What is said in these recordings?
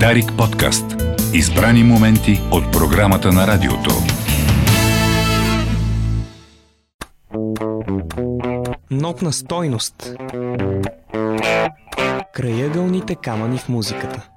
Дарик подкаст. Избрани моменти от програмата на радиото. Нотна стойност. Краягълните камъни в музиката.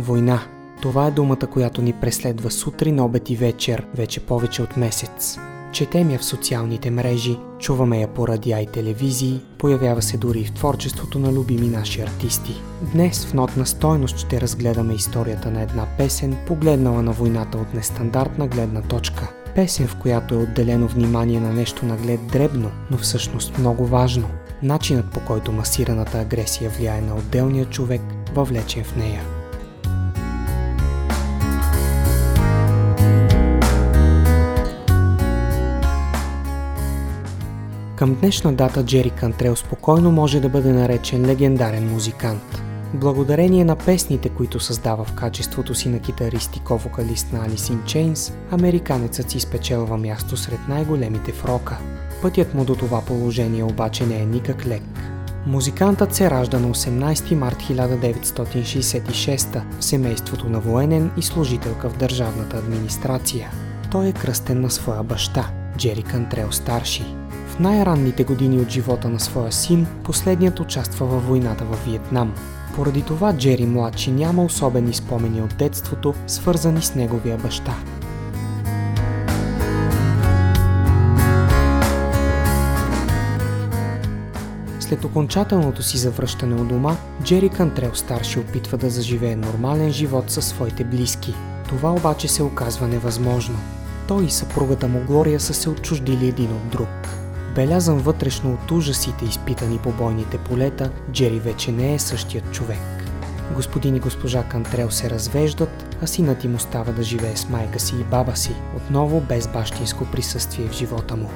Война. Това е думата, която ни преследва сутрин, обед и вечер, вече повече от месец. Четем я в социалните мрежи, чуваме я по радиа и телевизии, появява се дори и в творчеството на любими наши артисти. Днес в нотна стойност ще разгледаме историята на една песен, погледнала на войната от нестандартна гледна точка. Песен, в която е отделено внимание на нещо наглед дребно, но всъщност много важно. Начинът по който масираната агресия влияе на отделния човек, въвлечен в нея. Към днешна дата Джери Кантрел спокойно може да бъде наречен легендарен музикант. Благодарение на песните, които създава в качеството си на китарист и ко-вокалист на Alice in Chains, американецът си спечелва място сред най-големите в рока. Пътят му до това положение обаче не е никак лек. Музикантът се ражда на 18 март 1966 в семейството на военен и служителка в държавната администрация. Той е кръстен на своя баща, Джери Кантрел старши най-ранните години от живота на своя син, последният участва във войната във Виетнам. Поради това Джери младши няма особени спомени от детството, свързани с неговия баща. След окончателното си завръщане от дома, Джери Кантрел старши опитва да заживее нормален живот със своите близки. Това обаче се оказва невъзможно. Той и съпругата му Глория са се отчуждили един от друг. Белязан вътрешно от ужасите, изпитани по бойните полета, Джери вече не е същият човек. Господин и госпожа Кантрел се развеждат, а синът им остава да живее с майка си и баба си, отново без бащинско присъствие в живота му.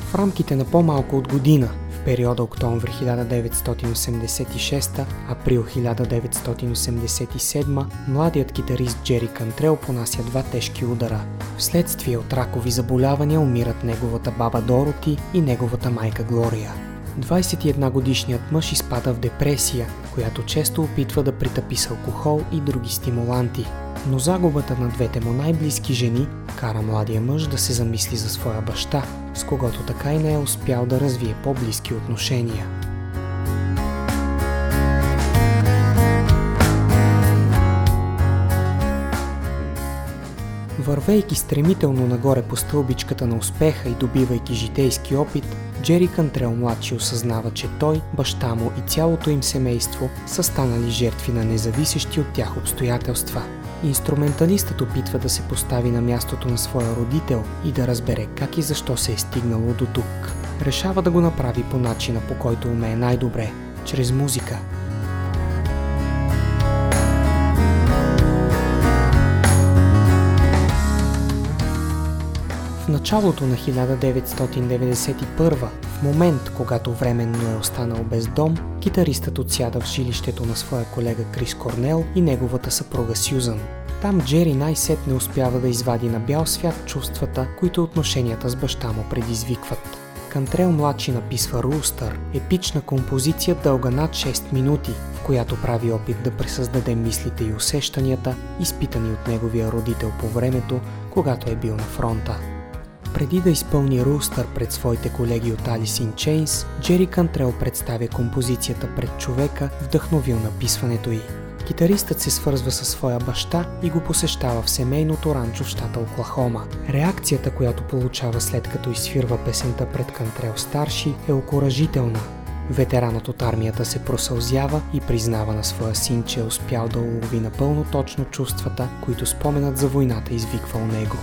В рамките на по-малко от година периода октомври 1986 април 1987 младият китарист Джери Кантрел понася два тежки удара. Вследствие от ракови заболявания умират неговата баба Дороти и неговата майка Глория. 21 годишният мъж изпада в депресия, която често опитва да притъпи с алкохол и други стимуланти. Но загубата на двете му най-близки жени кара младия мъж да се замисли за своя баща, с когото така и не е успял да развие по-близки отношения. Вървейки стремително нагоре по стълбичката на успеха и добивайки житейски опит, Джери Кантрел младши осъзнава, че той, баща му и цялото им семейство са станали жертви на независещи от тях обстоятелства – Инструменталистът опитва да се постави на мястото на своя родител и да разбере как и защо се е стигнало до тук. Решава да го направи по начина по който умее най-добре – чрез музика. В началото на 1991, в момент, когато временно е останал без дом, китаристът отсяда в жилището на своя колега Крис Корнел и неговата съпруга Сюзан. Там Джери най-сетне успява да извади на бял свят чувствата, които отношенията с баща му предизвикват. Кантрел младши написва Рустър, епична композиция дълга над 6 минути, в която прави опит да пресъздаде мислите и усещанията, изпитани от неговия родител по времето, когато е бил на фронта. Преди да изпълни Рустър пред своите колеги от Alice in Chains, Джери Кантрел представя композицията пред човека, вдъхновил написването й. Китаристът се свързва със своя баща и го посещава в семейното ранчо в щата Оклахома. Реакцията, която получава след като изсвирва песента пред Кантрел старши е окоръжителна. Ветеранът от армията се просълзява и признава на своя син, че е успял да улови напълно точно чувствата, които споменът за войната извиква у него.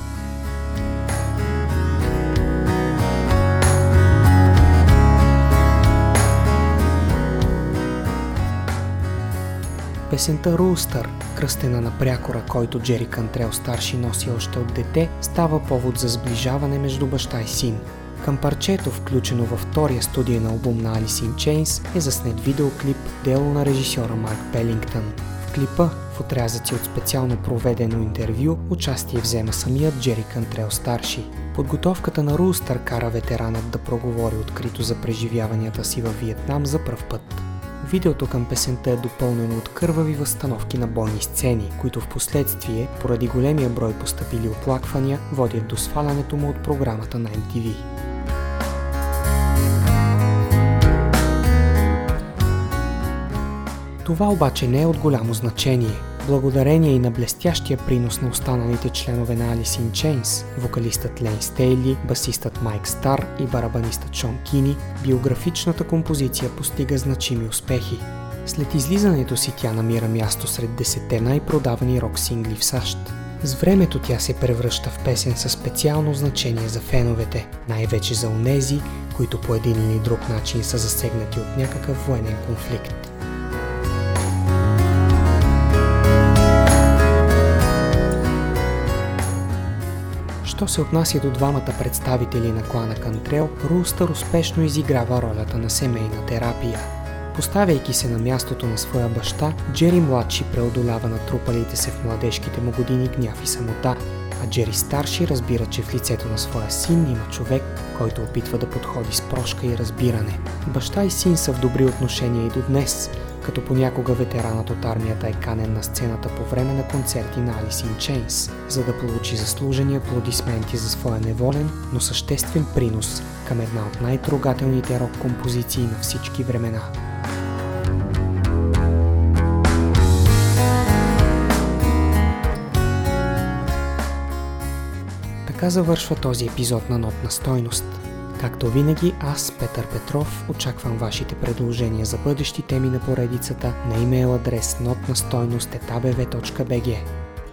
Песента Рустър, кръстена на прякора, който Джери Кантрел старши носи още от дете, става повод за сближаване между баща и син. Към парчето, включено във втория студиен албум на Alice in Chains, е заснет видеоклип дело на режисьора Марк Пелингтън. В клипа, в отрязъци от специално проведено интервю, участие взема самият Джери Кантрел старши. Подготовката на Рустър кара ветеранът да проговори открито за преживяванията си във Виетнам за пръв път. Видеото към песента е допълнено от кървави възстановки на бойни сцени, които в последствие, поради големия брой поступили оплаквания, водят до свалянето му от програмата на MTV. Това обаче не е от голямо значение. Благодарение и на блестящия принос на останалите членове на Alice in Chains, вокалистът Лейн Стейли, басистът Майк Стар и барабанистът Шон Кини, биографичната композиция постига значими успехи. След излизането си тя намира място сред 10 най-продавани рок сингли в САЩ. С времето тя се превръща в песен със специално значение за феновете, най-вече за онези, които по един или друг начин са засегнати от някакъв военен конфликт. Що се отнася до двамата представители на клана Кантрел, Рустър успешно изиграва ролята на семейна терапия. Поставяйки се на мястото на своя баща, Джери младши преодолява натрупалите се в младежките му години гняв и самота, а Джери старши разбира, че в лицето на своя син има човек, който опитва да подходи с прошка и разбиране. Баща и син са в добри отношения и до днес, като понякога ветеранът от армията е канен на сцената по време на концерти на Alice in Chains, за да получи заслужени аплодисменти за своя неволен, но съществен принос към една от най-трогателните рок композиции на всички времена. Така завършва този епизод на Нотна стойност. Както винаги, аз, Петър Петров, очаквам вашите предложения за бъдещи теми на поредицата на имейл адрес notnastойност.abv.bg.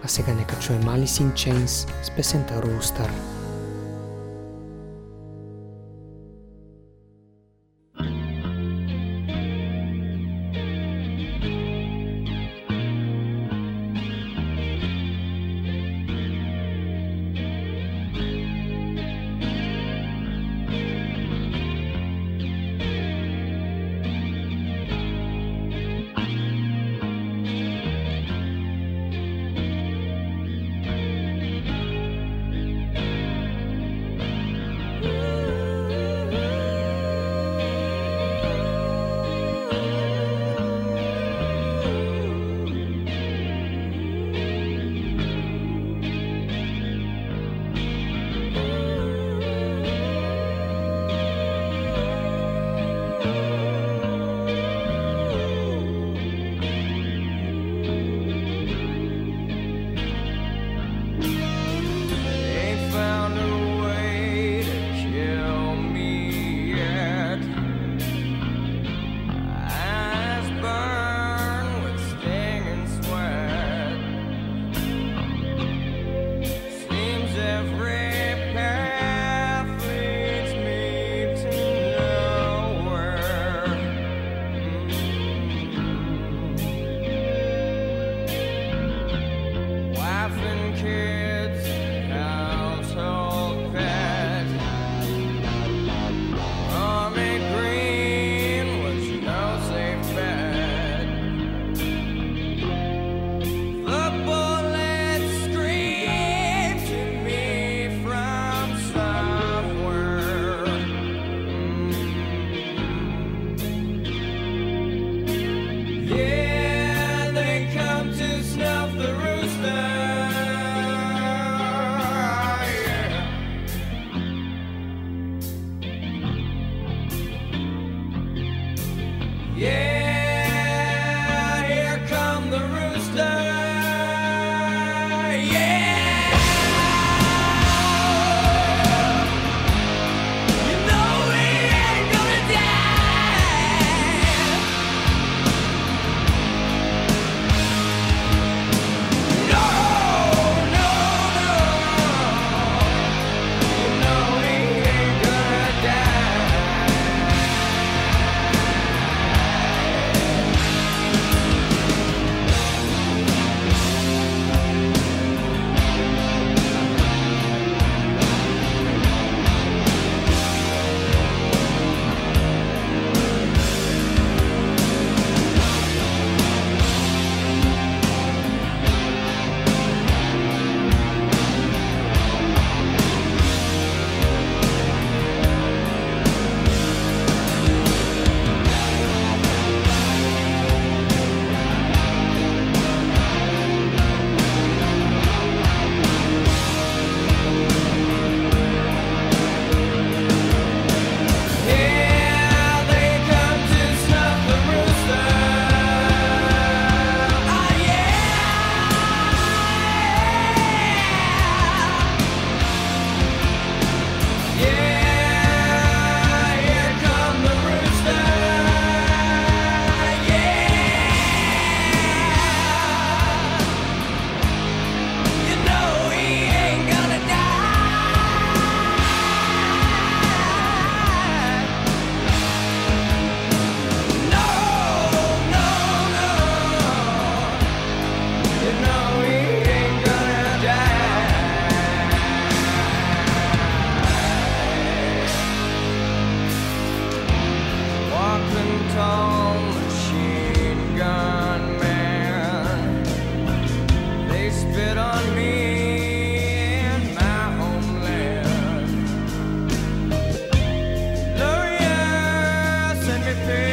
А сега нека чуем Alice in Chains с песента Rooster. everything.